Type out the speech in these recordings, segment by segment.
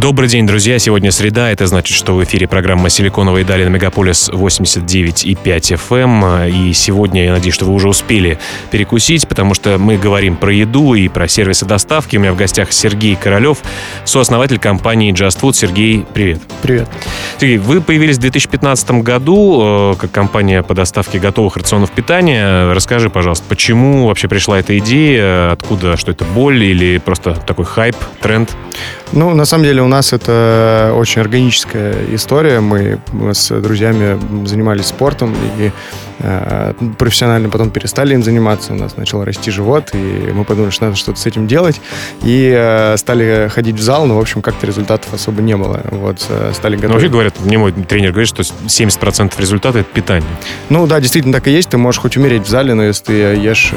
Добрый день, друзья. Сегодня среда. Это значит, что в эфире программа «Силиконовые дали» на Мегаполис 89,5 FM. И сегодня, я надеюсь, что вы уже успели перекусить, потому что мы говорим про еду и про сервисы доставки. У меня в гостях Сергей Королев, сооснователь компании Just Food. Сергей, привет. Привет. Сергей, вы появились в 2015 году э, как компания по доставке готовых рационов питания. Расскажи, пожалуйста, почему вообще пришла эта идея, откуда, что это боль или просто такой хайп, тренд? Ну, на самом деле у нас это очень органическая история. Мы с друзьями занимались спортом и профессионально потом перестали им заниматься, у нас начал расти живот, и мы подумали, что надо что-то с этим делать, и э, стали ходить в зал, но, в общем, как-то результатов особо не было. Вот, э, стали готовить. Ну, вообще говорят, мне мой тренер говорит, что 70% результата — это питание. Ну, да, действительно так и есть. Ты можешь хоть умереть в зале, но если ты ешь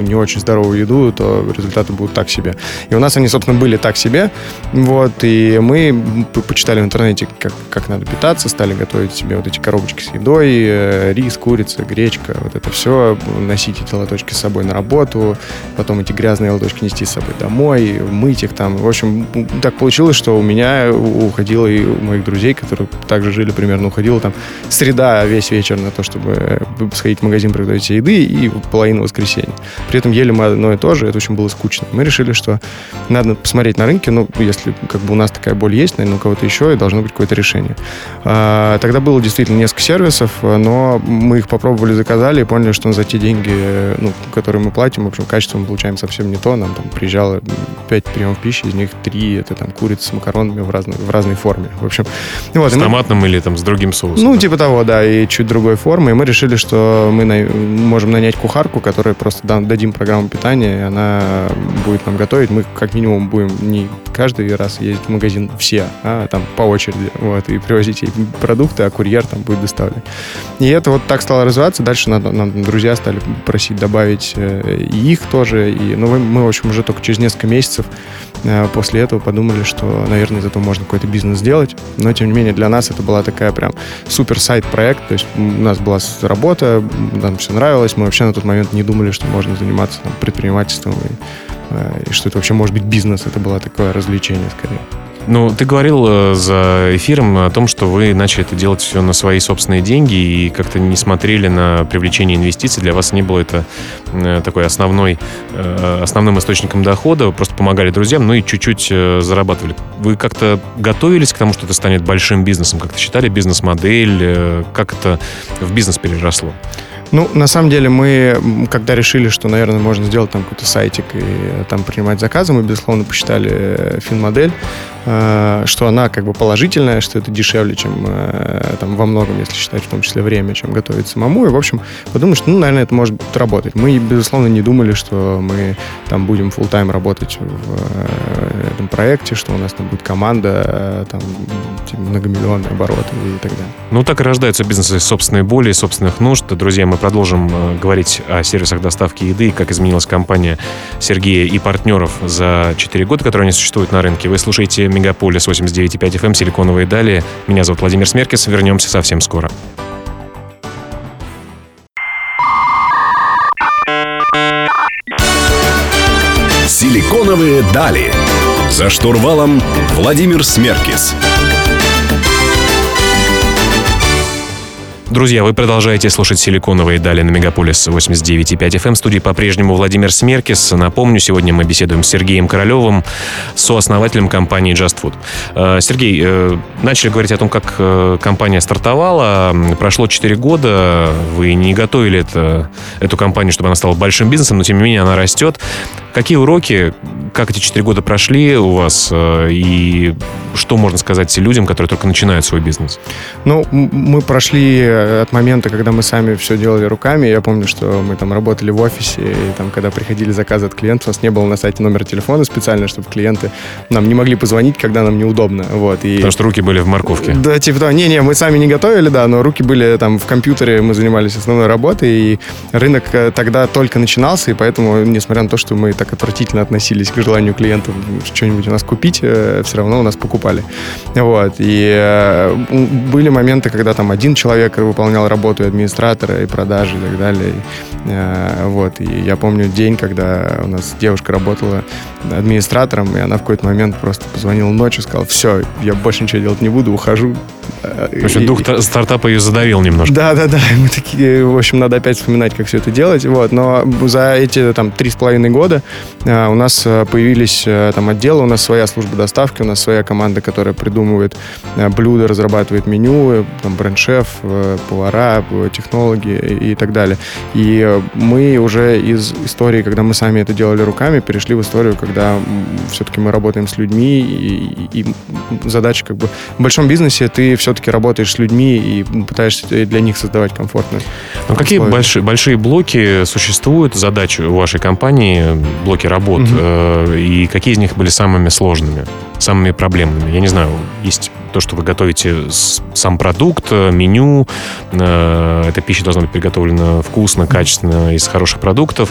не очень здоровую еду, то результаты будут так себе. И у нас они, собственно, были так себе, вот, и мы почитали в интернете, как, как надо питаться, стали готовить себе вот эти коробочки с едой, рис, курица, гречка, вот это все, носить эти лоточки с собой на работу, потом эти грязные лоточки нести с собой домой, мыть их там. В общем, так получилось, что у меня уходило и у моих друзей, которые также жили примерно, уходила там среда весь вечер на то, чтобы сходить в магазин, приготовить еды и половину воскресенья. При этом ели мы одно и то же, это очень было скучно. Мы решили, что надо посмотреть на рынке, ну, если как бы у нас такая боль есть, наверное, у кого-то еще, и должно быть какое-то решение. А, тогда было действительно несколько сервисов, но мы их попробовали, заказали и поняли, что за те деньги, ну, которые мы платим, в общем, качество мы получаем совсем не то. Нам там приезжало 5 приемов пищи, из них 3 это там курица с макаронами в разной, в разной форме. В общем, вот, с мы, томатным или там с другим соусом? Ну, да? типа того, да, и чуть другой формы. И мы решили, что мы на, можем нанять кухарку, которая просто дадим программу питания, и она будет нам готовить. Мы как минимум будем не каждый раз ездить в магазин все, а там по очереди, вот, и привозить ей продукты, а курьер там будет доставлять. И это вот так стало развиваться. Дальше нам, нам друзья стали просить добавить э, и их тоже. И, ну, мы, в общем, уже только через несколько месяцев э, после этого подумали, что, наверное, из этого можно какой-то бизнес сделать. Но, тем не менее, для нас это была такая прям супер сайт-проект. То есть у нас была работа, нам все нравилось. Мы вообще на тот момент не думали, что можно заниматься там, предпринимательством и, э, и что это вообще может быть бизнес. Это было такое развлечение скорее. Ну, ты говорил э, за эфиром о том, что вы начали это делать все на свои собственные деньги и как-то не смотрели на привлечение инвестиций. Для вас не было это э, такой основной, э, основным источником дохода. Вы просто помогали друзьям, ну и чуть-чуть зарабатывали. Вы как-то готовились к тому, что это станет большим бизнесом? Как-то считали бизнес-модель? Как это в бизнес переросло? Ну, на самом деле, мы, когда решили, что, наверное, можно сделать там какой-то сайтик и там принимать заказы, мы, безусловно, посчитали фин-модель. Э, что она как бы положительная, что это дешевле, чем э, там во многом, если считать в том числе время, чем готовить самому. И, в общем, подумали, что, ну, наверное, это может работать. Мы, безусловно, не думали, что мы там будем full тайм работать в э, этом проекте, что у нас там будет команда, там, многомиллионные обороты и так далее. Ну, так и рождаются бизнесы собственной боли, собственных нужд. Друзья, мы продолжим говорить о сервисах доставки еды и как изменилась компания Сергея и партнеров за 4 года, которые они существуют на рынке. Вы слушаете Мегаполис 89,5 FM, Силиконовые дали. Меня зовут Владимир Смеркис. Вернемся совсем скоро. Силиконовые дали. За штурвалом Владимир Смеркис. Друзья, вы продолжаете слушать «Силиконовые дали» на Мегаполис 89,5 FM. В студии по-прежнему Владимир Смеркис. Напомню, сегодня мы беседуем с Сергеем Королевым, сооснователем компании Just Food. Э, Сергей, э, начали говорить о том, как э, компания стартовала. Прошло 4 года, вы не готовили это, эту компанию, чтобы она стала большим бизнесом, но тем не менее она растет. Какие уроки, как эти 4 года прошли у вас, и что можно сказать людям, которые только начинают свой бизнес? Ну, мы прошли от момента, когда мы сами все делали руками. Я помню, что мы там работали в офисе, и там, когда приходили заказы от клиентов, у нас не было на сайте номера телефона специально, чтобы клиенты нам не могли позвонить, когда нам неудобно. Вот, и... Потому что руки были в морковке. Да, типа того. Не-не, мы сами не готовили, да, но руки были там в компьютере, мы занимались основной работой, и рынок э, тогда только начинался, и поэтому, несмотря на то, что мы так отвратительно относились к желанию клиентов что-нибудь у нас купить, э, все равно у нас покупали. Вот, и э, были моменты, когда там один человек выполнял работу и администратора, и продажи, и так далее. Вот, и я помню день, когда у нас девушка работала администратором, и она в какой-то момент просто позвонила ночью, сказала, все, я больше ничего делать не буду, ухожу. В общем, дух и, стартапа ее задавил немножко. Да, да, да. Мы такие, в общем, надо опять вспоминать, как все это делать. Вот. Но за эти там три с половиной года а, у нас а, появились там отделы, у нас своя служба доставки, у нас своя команда, которая придумывает блюда, разрабатывает меню, там бренд-шеф, повара, технологи и, так далее. И мы уже из истории, когда мы сами это делали руками, перешли в историю, когда все-таки мы работаем с людьми, и, и, и задача как бы в большом бизнесе ты все-таки работаешь с людьми и пытаешься для них создавать комфортные Ну, какие большие, большие блоки существуют, задачи у вашей компании, блоки работ, угу. и какие из них были самыми сложными, самыми проблемными? Я не знаю, есть то, что вы готовите сам продукт, э, меню. Э, эта пища должна быть приготовлена вкусно, качественно, из хороших продуктов.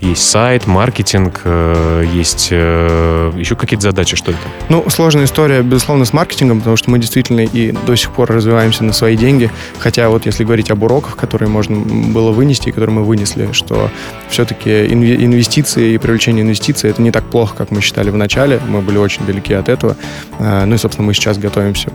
Есть сайт, маркетинг, э, есть еще какие-то задачи, что это? Ну, сложная история, безусловно, с маркетингом, потому что мы действительно и до сих пор развиваемся на свои деньги. Хотя вот если говорить об уроках, которые можно было вынести и которые мы вынесли, что все-таки инвестиции и привлечение инвестиций это не так плохо, как мы считали в начале. Мы были очень далеки от этого. Ну и, собственно, мы сейчас готовимся готовимся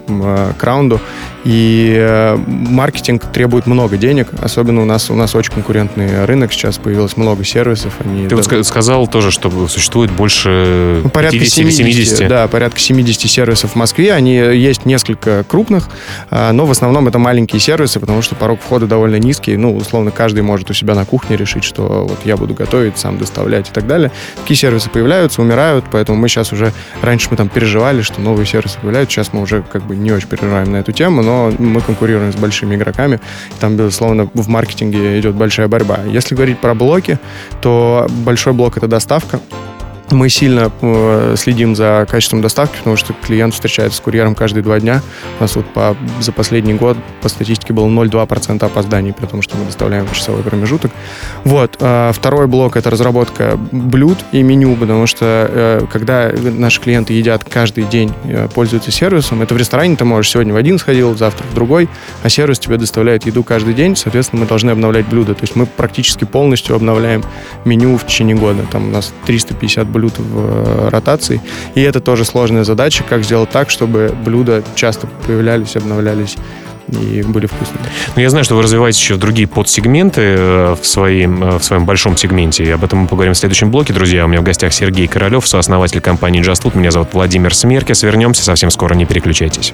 к раунду. И э, маркетинг требует много денег, особенно у нас у нас очень конкурентный рынок, сейчас появилось много сервисов. Они Ты вот сказал тоже, что существует больше ну, порядка 50 70. Да, порядка 70 сервисов в Москве. Они есть несколько крупных, но в основном это маленькие сервисы, потому что порог входа довольно низкий. Ну, условно, каждый может у себя на кухне решить, что вот я буду готовить, сам доставлять и так далее. Такие сервисы появляются, умирают, поэтому мы сейчас уже... Раньше мы там переживали, что новые сервисы появляются, сейчас мы уже как бы не очень переживаем на эту тему, но мы конкурируем с большими игроками. Там, безусловно, в маркетинге идет большая борьба. Если говорить про блоки, то большой блок — это доставка. Мы сильно э, следим за качеством доставки, потому что клиент встречается с курьером каждые два дня. У нас вот по, за последний год по статистике было 0,2% опозданий, потому что мы доставляем в часовой промежуток. Вот. Э, второй блок — это разработка блюд и меню, потому что э, когда наши клиенты едят каждый день, пользуются сервисом, это в ресторане ты можешь сегодня в один сходил, завтра в другой, а сервис тебе доставляет еду каждый день, соответственно, мы должны обновлять блюда. То есть мы практически полностью обновляем меню в течение года. Там у нас 350 блюд в э, ротации. И это тоже сложная задача, как сделать так, чтобы блюда часто появлялись, обновлялись и были вкусными. Ну, я знаю, что вы развиваете еще другие подсегменты э, в своем, э, в своем большом сегменте. И об этом мы поговорим в следующем блоке, друзья. У меня в гостях Сергей Королев, сооснователь компании Just Food. Меня зовут Владимир Смеркис. Вернемся совсем скоро, не переключайтесь.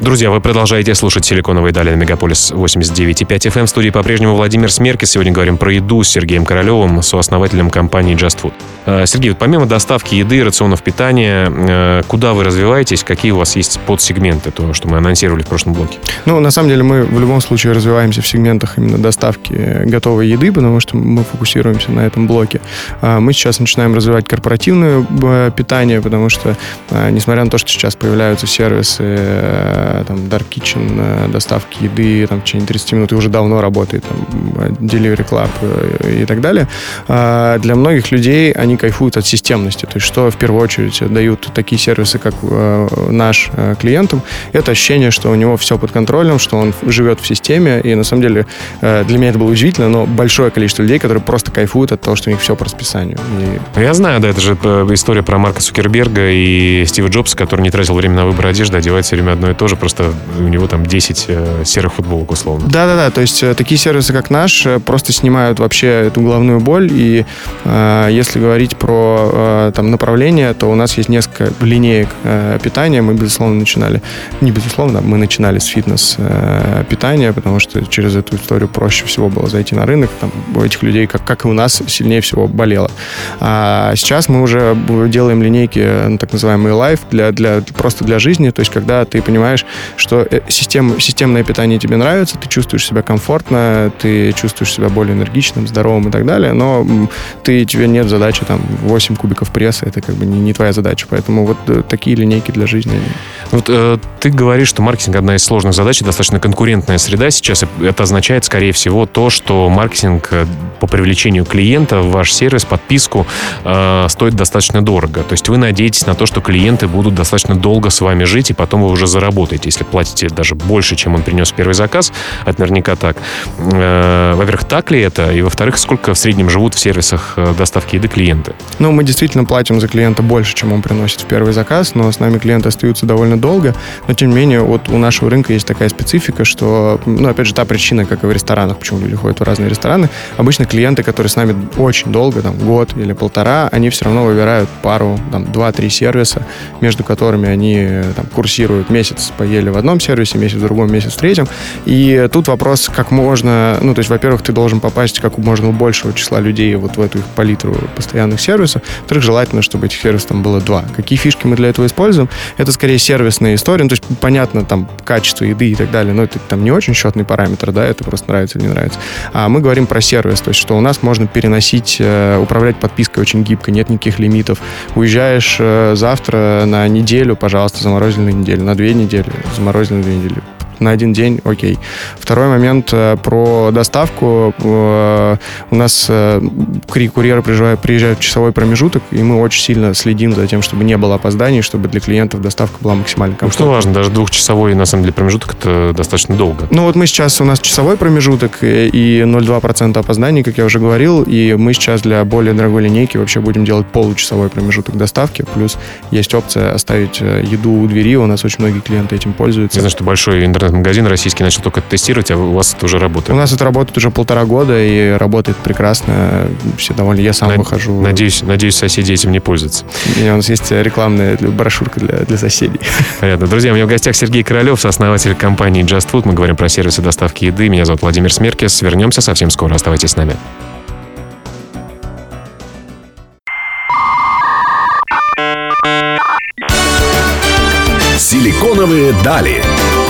Друзья, вы продолжаете слушать «Силиконовые дали» на Мегаполис 89.5 FM. В студии по-прежнему Владимир Смеркис. Сегодня говорим про еду с Сергеем Королевым, сооснователем компании Just Food. Э, Сергей, вот помимо доставки еды, рационов питания, э, куда вы развиваетесь? Какие у вас есть подсегменты, то, что мы анонсировали в прошлом блоке? Ну, на самом деле, мы в любом случае развиваемся в сегментах именно доставки готовой еды, потому что мы фокусируемся на этом блоке. А мы сейчас начинаем развивать корпоративное э, питание, потому что, несмотря на то, что сейчас появляются сервисы Э, там, Dark Kitchen, э, доставки еды там, в течение 30 минут и уже давно работает, там, Delivery Club э, и так далее. А для многих людей они кайфуют от системности, то есть что в первую очередь дают такие сервисы, как наш клиентам, это ощущение, что у него все под контролем, что он живет в системе, и на самом деле для меня это было удивительно, но большое количество людей, которые просто кайфуют от того, что у них все по расписанию. И... Я знаю, да, это же история про Марка Цукерберга и Стива Джобса, который не тратил время на выбор одежды, одевается все время одно и то же, просто у него там 10 э, серых футболок условно. Да-да-да, то есть э, такие сервисы, как наш, э, просто снимают вообще эту головную боль, и э, если говорить про э, там направление, то у нас есть несколько линеек э, питания, мы, безусловно, начинали, не безусловно, мы начинали с фитнес-питания, потому что через эту историю проще всего было зайти на рынок, там у этих людей, как, как и у нас, сильнее всего болело. А сейчас мы уже делаем линейки, ну, так называемые life, для, для, просто для жизни, то есть когда ты понимаешь, что систем, системное питание тебе нравится, ты чувствуешь себя комфортно, ты чувствуешь себя более энергичным, здоровым и так далее, но ты, тебе нет задачи там 8 кубиков пресса, это как бы не, не твоя задача, поэтому вот э, такие линейки для жизни. Вот э, ты говоришь, что маркетинг одна из сложных задач, достаточно конкурентная среда сейчас, это означает, скорее всего, то, что маркетинг э, по привлечению клиента в ваш сервис, подписку э, стоит достаточно дорого. То есть вы надеетесь на то, что клиенты будут достаточно долго с вами жить, и потом вы уже заработаете, если платите даже больше, чем он принес первый заказ. Это наверняка так. Э, во-первых, так ли это? И во-вторых, сколько в среднем живут в сервисах э, доставки еды клиенты? Ну, мы действительно платим за клиента больше, чем он приносит в первый заказ, но с нами клиенты остаются довольно долго. Но, тем не менее, вот у нашего рынка есть такая специфика, что, ну, опять же, та причина, как и в ресторанах, почему люди ходят в разные рестораны, обычно клиенты, которые с нами очень долго, там, год или полтора, они все равно выбирают пару, там, два-три сервиса, между которыми они там, курсируют месяц поели в одном сервисе, месяц в другом, месяц в третьем. И тут вопрос, как можно, ну, то есть, во-первых, ты должен попасть как можно большего числа людей вот в эту их палитру постоянных сервисов. Во-вторых, желательно, чтобы этих сервисов там было два. Какие фишки мы для этого используем? Это скорее сервисная история. Ну, то есть, понятно, там, качество еды и так далее, но это там не очень счетный параметр, да, это просто нравится или не нравится. А мы говорим про сервис, то есть, что у нас можно переносить, э, управлять подпиской очень гибко, нет никаких лимитов. Уезжаешь э, завтра на неделю, пожалуйста, заморозили на неделю, на две недели, заморозили на две недели на один день, окей. Второй момент э, про доставку. Э, у нас э, курьеры приезжают, приезжают в часовой промежуток, и мы очень сильно следим за тем, чтобы не было опозданий, чтобы для клиентов доставка была максимально комфортной. Ну, что важно, даже двухчасовой, на самом деле, промежуток это достаточно долго. Ну, вот мы сейчас, у нас часовой промежуток и 0,2% опозданий, как я уже говорил, и мы сейчас для более дорогой линейки вообще будем делать получасовой промежуток доставки, плюс есть опция оставить еду у двери, у нас очень многие клиенты этим пользуются. Я знаю, что большой интернет интернет-магазин российский начал только тестировать, а у вас это уже работает? У нас это работает уже полтора года и работает прекрасно. Все довольны. Я сам Над... выхожу. Надеюсь, надеюсь, соседи этим не пользуются. И у нас есть рекламная брошюрка для, для соседей. Понятно. Друзья, у меня в гостях Сергей Королев, сооснователь компании Just Food. Мы говорим про сервисы доставки еды. Меня зовут Владимир Смеркес. Вернемся совсем скоро. Оставайтесь с нами. Силиконовые дали.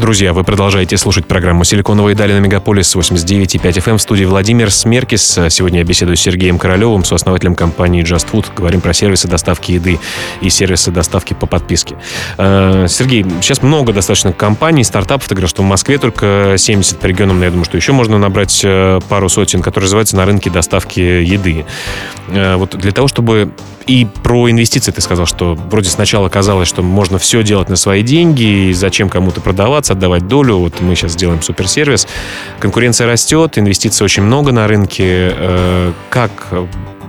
Друзья, вы продолжаете слушать программу «Силиконовые дали» на Мегаполис 89,5 FM в студии Владимир Смеркис. Сегодня я беседую с Сергеем Королевым, сооснователем компании Just Food. Говорим про сервисы доставки еды и сервисы доставки по подписке. Э, Сергей, сейчас много достаточно компаний, стартапов. Ты говоришь, что в Москве только 70 по регионам, но я думаю, что еще можно набрать э, пару сотен, которые развиваются на рынке доставки еды. Э, вот для того, чтобы и про инвестиции ты сказал, что вроде сначала казалось, что можно все делать на свои деньги, и зачем кому-то продаваться, отдавать долю. Вот мы сейчас сделаем суперсервис. Конкуренция растет, инвестиций очень много на рынке. Э, как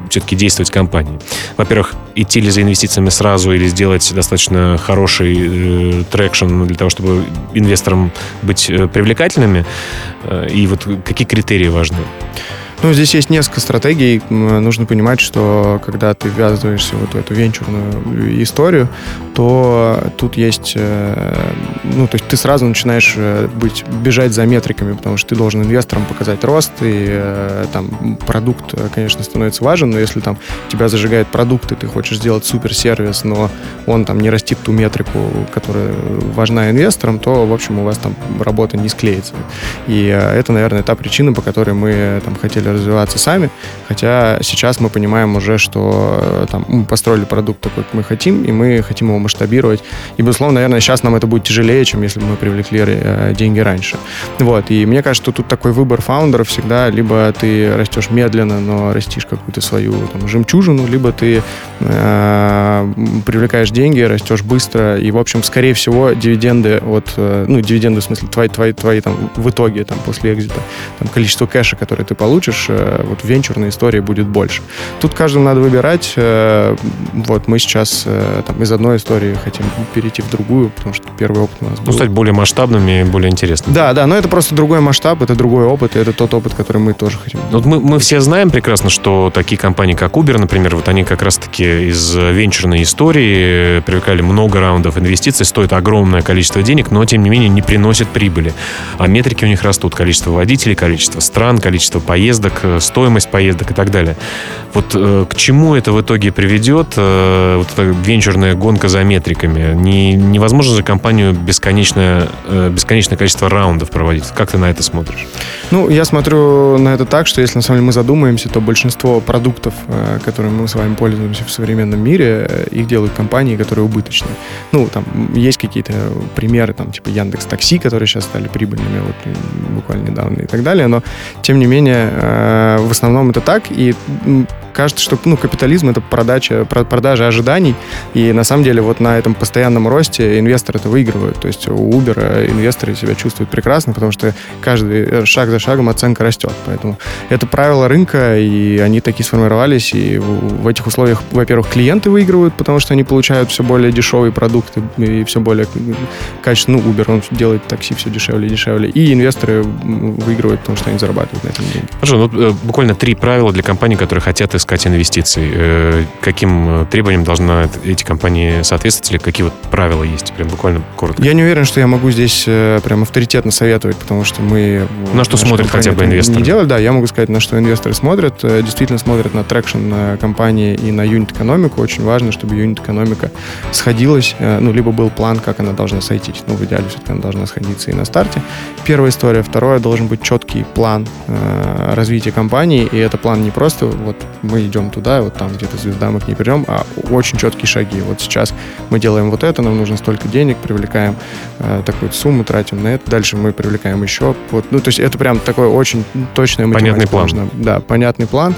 все-таки действовать компании? Во-первых, идти ли за инвестициями сразу или сделать достаточно хороший э, traction для того, чтобы инвесторам быть э, привлекательными? Э, и вот какие критерии важны? Ну, здесь есть несколько стратегий. Нужно понимать, что когда ты ввязываешься вот в эту венчурную историю, то тут есть, э, ну, то есть ты сразу начинаешь э, быть, бежать за метриками, потому что ты должен инвесторам показать рост, и э, там продукт, конечно, становится важен, но если там тебя зажигает продукт, и ты хочешь сделать суперсервис, но он там не растит ту метрику, которая важна инвесторам, то, в общем, у вас там работа не склеится. И это, наверное, та причина, по которой мы там хотели развиваться сами, хотя сейчас мы понимаем уже, что там мы построили продукт такой, как мы хотим, и мы хотим его масштабировать. И, безусловно, наверное, сейчас нам это будет тяжелее, чем если бы мы привлекли э, деньги раньше. Вот. И мне кажется, что тут такой выбор фаундеров всегда, либо ты растешь медленно, но растишь какую-то свою там, жемчужину, либо ты э, привлекаешь деньги, растешь быстро, и, в общем, скорее всего, дивиденды от, э, ну, дивиденды, в смысле, твои, твои, твои там, в итоге, там, после экзита, там, количество кэша, который ты получишь, лишь э, вот венчурной истории будет больше. Тут каждому надо выбирать. Э, вот мы сейчас э, там, из одной истории хотим перейти в другую, потому что первый опыт у нас Ну, был. стать более масштабными и более интересными. Да, да, но это просто другой масштаб, это другой опыт, и это тот опыт, который мы тоже хотим. Ну, Вот мы, мы все знаем прекрасно, что такие компании, как Uber, например, вот они как раз-таки из венчурной истории привлекали много раундов инвестиций, стоят огромное количество денег, но, тем не менее, не приносят прибыли. А метрики у них растут. Количество водителей, количество стран, количество поездок, э, стоимость поездок и так далее. Вот э, к чему это в итоге приведет, э, вот эта венчурная гонка за метриками? Не, невозможно же компанию бесконечное, бесконечное количество раундов проводить. Как ты на это смотришь? Ну, я смотрю на это так, что если на самом деле мы задумаемся, то большинство продуктов, которыми мы с вами пользуемся в современном мире, их делают компании, которые убыточные. Ну, там есть какие-то примеры, там, типа Яндекс Такси, которые сейчас стали прибыльными, вот буквально недавно и так далее, но тем не менее, в основном это так, и кажется, что ну, капитализм это продача, про- продажа ожиданий, и на самом деле вот на этом постоянном росте инвесторы это выигрывают. То есть у Uber э, инвесторы себя чувствуют прекрасно, потому что каждый э, шаг за шагом оценка растет. Поэтому это правило рынка, и они такие сформировались. И в этих условиях, во-первых, клиенты выигрывают, потому что они получают все более дешевые продукты и все более качественный. Ну, Uber, он делает такси все дешевле и дешевле. И инвесторы выигрывают, потому что они зарабатывают на этом деньги. Хорошо, ну, э, буквально три правила для компаний, которые хотят искать инвестиции. Э, Каким э, требованиям должны эти компании соответствовать или какие вот правила есть? Прям буквально коротко. Я не уверен, что я могу здесь прям авторитетно советовать, потому что мы... На что смотрят хотя бы инвесторы? Не делали, да, я могу сказать, на что инвесторы смотрят. Действительно смотрят на traction компании и на юнит-экономику. Очень важно, чтобы юнит-экономика сходилась, ну, либо был план, как она должна сойтись. Ну, в идеале все-таки она должна сходиться и на старте. Первая история. Второе, должен быть четкий план э, развития компании, и это план не просто вот мы идем туда, вот там где-то звезда, мы к ней придем, а очень четкие шаги. Вот сейчас мы делаем вот это, нам нужно столько денег, привлекаем э, такую сумму, тратим на это, дальше мы привлекаем еще. Вот, ну, то есть это прям такой очень точный Понятный план. Да, понятный план.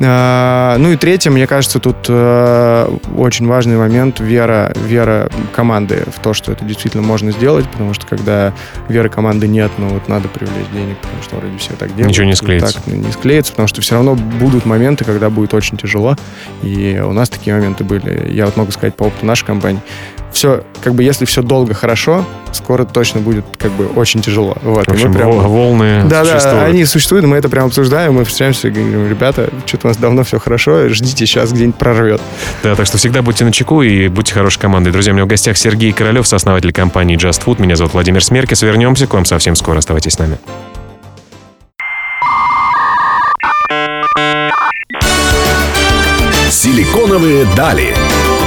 А, Ну и третье, мне кажется, тут э, очень важный момент вера, вера команды в то, что это действительно можно сделать, потому что когда веры команды нет, ну вот надо привлечь денег, потому что вроде все так делают. Ничего не склеится. Так не склеится, потому что все равно будут моменты, когда будет очень тяжело, и у нас такие моменты были. Я вот могу сказать по опыту нашей компании, все, как бы, если все долго хорошо, скоро точно будет, как бы, очень тяжело. Вот, В общем, мы прям- вол- волны да, существуют. да, они существуют, мы это прям обсуждаем, мы встречаемся и говорим, ребята, что-то у нас давно все хорошо, ждите, сейчас где-нибудь прорвет. Да, так что всегда будьте начеку и будьте хорошей командой. Друзья, у меня в гостях Сергей Королев, сооснователь компании Just Food. Меня зовут Владимир Смеркис. Вернемся к вам совсем скоро. Оставайтесь с нами. Силиконовые дали.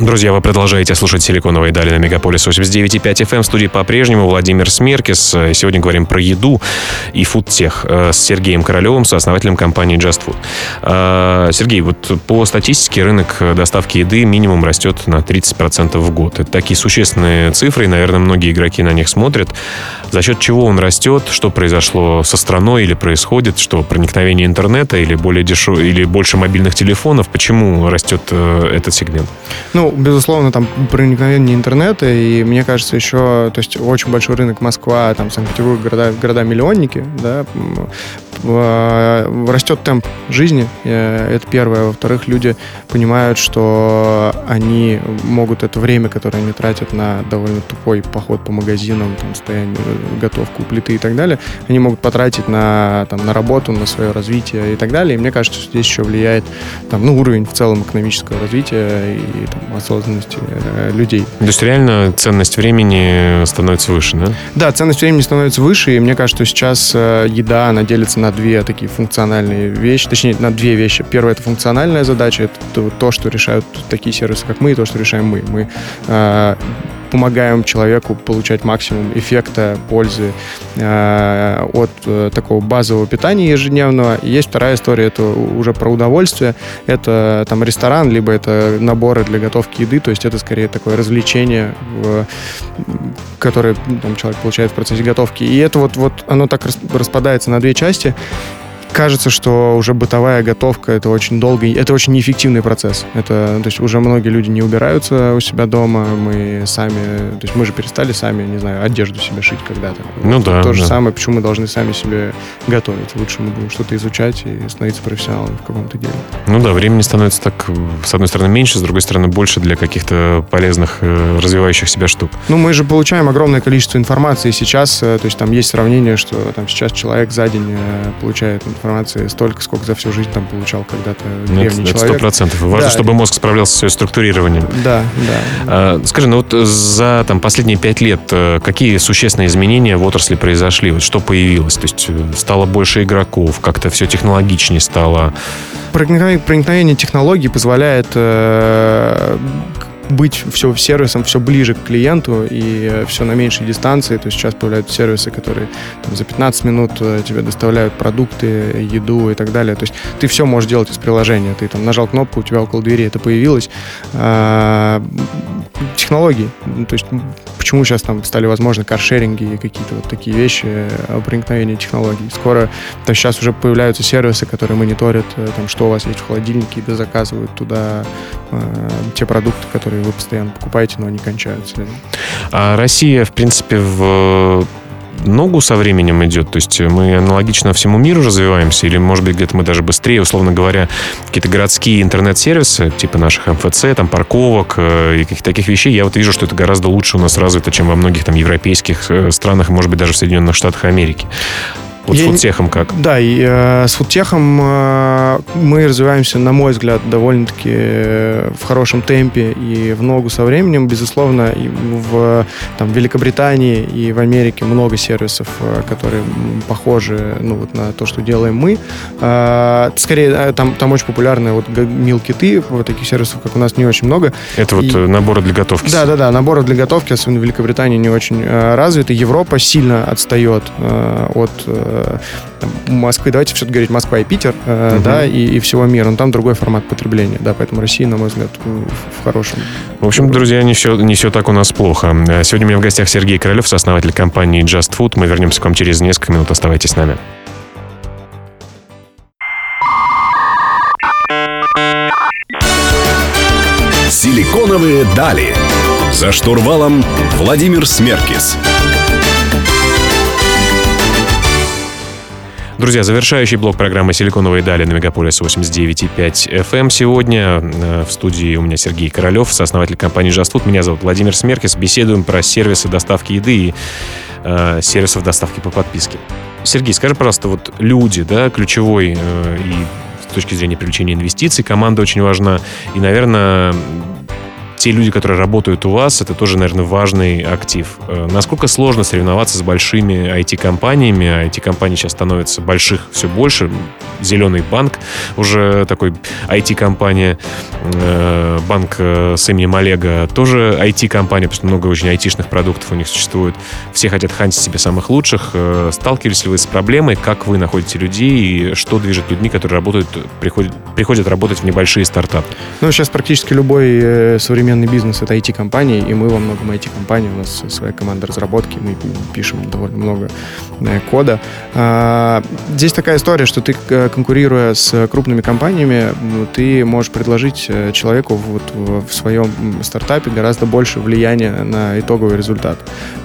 Друзья, вы продолжаете слушать «Силиконовые дали» на Мегаполис 89.5 FM. В студии по-прежнему Владимир Смеркис. Э, Сегодня говорим про еду и фудтех э, с Сергеем Королевым, сооснователем компании Just Food. Э, Сергей, вот по статистике рынок доставки еды минимум растет на 30% в год. Это такие существенные цифры, и, наверное, многие игроки на них смотрят. За счет чего он растет, что произошло со страной или происходит, что проникновение интернета или, более дешев... или больше мобильных телефонов, почему растет этот сегмент? Ну, безусловно, там проникновение интернета, и мне кажется, еще, то есть очень большой рынок Москва, там Санкт-Петербург, города, города-миллионники, да, э, растет темп жизни, э, это первое. Во-вторых, люди понимают, что они могут это время, которое они тратят на довольно тупой поход по магазинам, там, стояние, готовку плиты и так далее, они могут потратить на, там, на работу, на свое развитие и так далее. И мне кажется, что здесь еще влияет там, ну, уровень в целом экономического развития и там, осознанности э, людей. То есть реально ценность времени становится выше, да? Да, ценность времени становится выше, и мне кажется, что сейчас э, еда, она делится на две такие функциональные вещи, точнее, на две вещи. Первое — это функциональная задача, это то, то, что решают такие сервисы, как мы, и то, что решаем мы. Мы э, помогаем человеку получать максимум эффекта, пользы э, от э, такого базового питания ежедневного. И есть вторая история, это уже про удовольствие. Это там ресторан, либо это наборы для готовки еды, то есть это скорее такое развлечение, в- которое там, человек получает в процессе готовки. И это вот, вот оно так рас- распадается на две части. Кажется, что уже бытовая готовка это очень долгий, это очень неэффективный процесс. Это, то есть уже многие люди не убираются у себя дома, мы сами, то есть мы же перестали сами, не знаю, одежду себе шить когда-то. Ну да. То же да. самое, почему мы должны сами себе готовить. Лучше мы будем что-то изучать и становиться профессионалом в каком-то деле. Ну да, времени становится так, с одной стороны, меньше, с другой стороны, больше для каких-то полезных, э, развивающих себя штук. Ну, мы же получаем огромное количество информации сейчас, э, то есть там есть сравнение, что там сейчас человек за день э, получает информации столько, сколько за всю жизнь там получал когда-то Ну, древний это сто человек. процентов. Важно, Да. чтобы мозг справлялся со своим структурированием. Да, да. А, Скажи, ну вот за там, последние пять лет э, какие существенные изменения в отрасли произошли? Вот что появилось? То есть э, стало больше игроков, как-то все технологичнее стало. Проникновение, проникновение технологий позволяет э, быть все сервисом все ближе к клиенту и все на меньшей дистанции. То есть сейчас появляются сервисы, которые там, за 15 минут э, тебе доставляют продукты, еду и так далее. То есть ты все можешь делать из приложения. Ты там нажал кнопку, у тебя около двери это появилось. Технологии. Ну, То есть почему сейчас там стали возможны каршеринги и какие-то вот такие вещи, э, проникновение технологий. Скоро, то сейчас уже появляются сервисы, которые мониторят, э, там, что у вас есть в холодильнике, и заказывают туда э, те продукты, которые вы постоянно покупаете, но они кончаются. А Россия, в принципе, в ногу со временем идет? То есть мы аналогично всему миру развиваемся? Или, может быть, где-то мы даже быстрее, условно говоря, какие-то городские интернет-сервисы, типа наших МФЦ, там, парковок э, и каких-то таких вещей, я вот вижу, что это гораздо лучше у нас развито, чем во многих там европейских э, странах, может быть, даже в Соединенных Штатах Америки. Вот Я с не- фудтехом как? Да, и э, с фудтехом э, мы развиваемся, на мой взгляд, довольно-таки э, в хорошем темпе и в ногу со временем. Безусловно, и в там, Великобритании и в Америке много сервисов, э, которые похожи ну, вот на то, что делаем мы. Э, скорее, э, там, там очень популярны вот мил-киты, вот таких сервисов, как у нас, не очень много. Это вот И- э, наборы для готовки. Да, да, да. Наборы для готовки, особенно в Великобритании, не очень э, развиты. Европа сильно отстает э, от там, Москвы. Давайте все-таки говорить Москва и Питер, э, Мгм. да, и, и всего мира. Но там другой формат потребления, да, поэтому Россия, на мой взгляд, в, в хорошем. В общем, друзья, не все, не все так у нас плохо. Э, Сегодня у меня в гостях Сергей Королев, сооснователь компании Just Food. Мы вернемся к вам через несколько минут. Оставайтесь с нами. Силиконовые дали. За штурвалом Владимир Смеркис. Друзья, завершающий блок программы «Силиконовые дали» на Мегаполис 89.5 FM. Сегодня э, в студии у меня Сергей Королев, сооснователь компании Food. Меня зовут Владимир Смеркис. Беседуем про сервисы доставки еды и э, сервисов доставки по подписке. Сергей, скажи, пожалуйста, вот люди, да, ключевой э, и с точки зрения привлечения инвестиций, команда очень важна. И, наверное, те люди, которые работают у вас, это тоже, наверное, важный актив. Э, Насколько сложно соревноваться с большими IT-компаниями? IT-компаний сейчас становится больших все больше. Зеленый банк уже такой IT-компания. Э, Банк э, с именем Олега тоже IT-компания, потому что много очень айтишных продуктов у них существует. Все хотят хантить себе самых лучших. Сталкивались ли вы с проблемой? Как вы находите людей? И что движет людьми, которые работают, приходят, приходят работать в небольшие стартапы? Ну, сейчас практически любой э, современный бизнес — это IT-компании, и мы во многом IT-компании. У нас своя команда разработки, мы пишем довольно много э, кода. А, Здесь такая история, что ты, э, конкурируя с крупными компаниями, ты можешь предложить э, человеку вот в своем стартапе гораздо больше влияния на итоговый результат.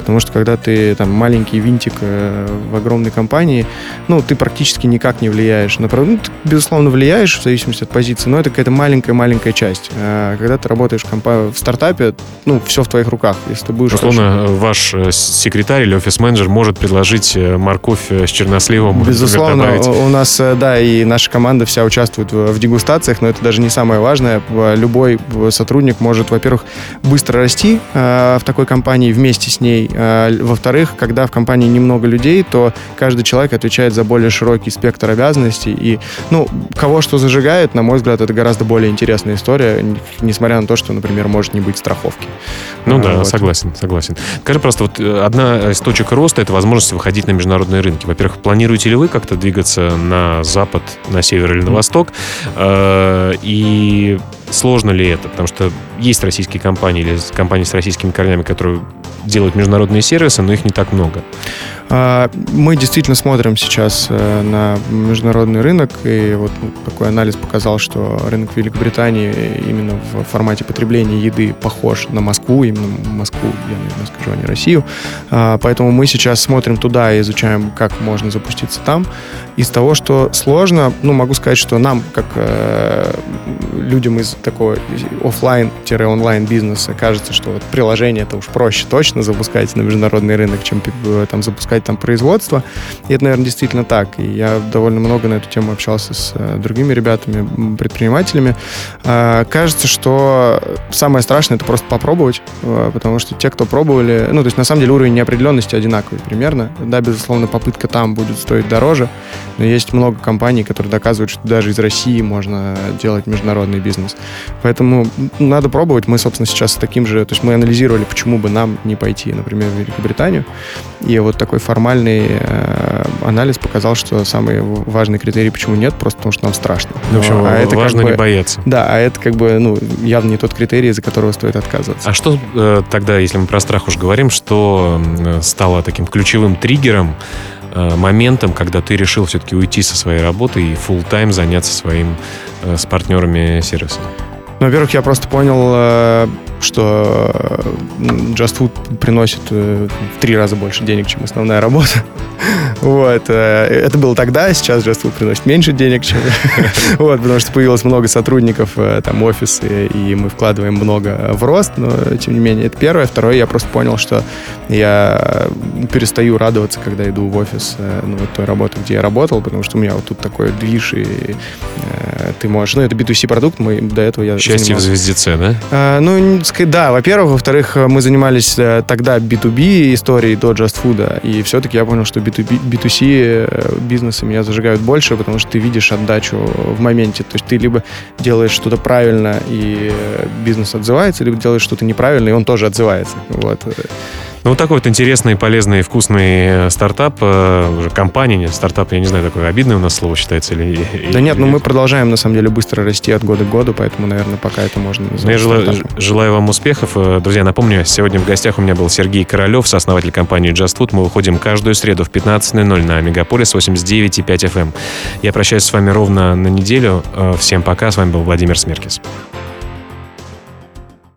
Потому что когда ты там маленький винтик э, в огромной компании, ну, ты практически никак не влияешь на продукт. Ну, ты, безусловно, влияешь в зависимости от позиции, но это какая-то маленькая-маленькая часть. А когда ты работаешь в, компа- в стартапе, ну, все в твоих руках. Если ты будешь... Условно, э, ваш э, секретарь или офис-менеджер может предложить морковь с черносливом. например, Безусловно, добавить. у нас, да, и наша команда вся участвует в, дегустациях, но это даже не самое важное. Любой сотрудник может, во-первых, быстро расти в такой компании вместе с ней. Э, во-вторых, когда в компании немного людей, то каждый человек отвечает за более широкий спектр обязанностей. И, ну, кого что зажигает, на мой взгляд, это гораздо более интересная история, несмотря на то, что, например, может не быть страховки. Ну А, да, вот. согласен, согласен. Скажи просто, вот э, одна из точек роста — это возможность выходить на международные рынки. Во-первых, планируете ли вы как-то двигаться на запад, на север или на восток? И сложно ли это? Потому что есть российские компании или компании с российскими корнями, которые делают международные сервисы, но их не так много. А, мы действительно смотрим сейчас э, на международный рынок, и вот такой анализ показал, что рынок Великобритании именно в формате потребления еды похож на Москву, именно Москву, я, наверное, скажу, а не Россию. А, поэтому мы сейчас смотрим туда и изучаем, как можно запуститься там. Из того, что сложно, ну, могу сказать, что нам, как э, людям из такого офлайн-онлайн бизнеса, кажется, что вот приложение это уж проще точно запускать на международный рынок, чем э, там запускать там производство. И это, наверное, действительно так. И я довольно много на эту тему общался с э, другими ребятами, предпринимателями. Э, кажется, что самое страшное это просто попробовать, э, потому что те, кто пробовали, ну, то есть на самом деле уровень неопределенности одинаковый примерно. Да, безусловно, попытка там будет стоить дороже, но есть много компаний, которые доказывают, что даже из России можно делать международный бизнес. Поэтому надо пробовать. Мы, собственно, сейчас с таким же... То есть мы анализировали, почему бы нам не пойти, например, в Великобританию. И вот такой формальный э, анализ показал, что самый важный критерий, почему нет, просто потому что нам страшно. В общем, а это важно как бы, не бояться. Да, а это как бы ну, явно не тот критерий, из-за которого стоит отказываться. А что э, тогда, если мы про страх уж говорим, что э, стало таким ключевым триггером Э, моментом, когда ты решил все-таки уйти со своей работы и full тайм заняться своим с партнерами сервисом? Ну, во-первых, я просто понял, э, что Just Food приносит в три раза больше денег, чем основная работа. Вот. Э, это было тогда, а сейчас Food приносит меньше денег, чем... вот, потому что появилось много сотрудников, э, там, офисы, и мы вкладываем много в рост, но, тем не менее, это первое. Второе, я просто понял, что я перестаю радоваться, когда иду в офис, э, ну, вот той работы, где я работал, потому что у меня вот тут такой движ, и э, ты можешь... Ну, это B2C продукт, мы до этого я Счастье в звездеце, да? А, ну, да, во-первых. Во-вторых, мы занимались тогда B2B историей до Food, и все-таки я понял, что B2B, B2C э, бизнесы меня зажигают больше, потому что ты видишь отдачу в моменте. То есть ты либо делаешь что-то правильно, и э, бизнес отзывается, либо делаешь что-то неправильно, и он тоже отзывается. Вот. Ну, вот такой вот интересный, полезный, вкусный э, стартап, э, уже компания, не стартап, я не знаю, такое обидное у нас слово считается или... Да нет, ну мы продолжаем, на самом деле, быстро расти от года к году, поэтому, наверное, пока это можно назвать. Ну, я желаю, желаю вам успехов. Э, друзья, напомню, сегодня в гостях у меня был Сергей Королев, сооснователь компании Just Food. Мы выходим каждую среду в 15.00 на Мегаполис 89.5 FM. Я прощаюсь с вами ровно на неделю. Всем пока. С вами был Владимир Смеркис.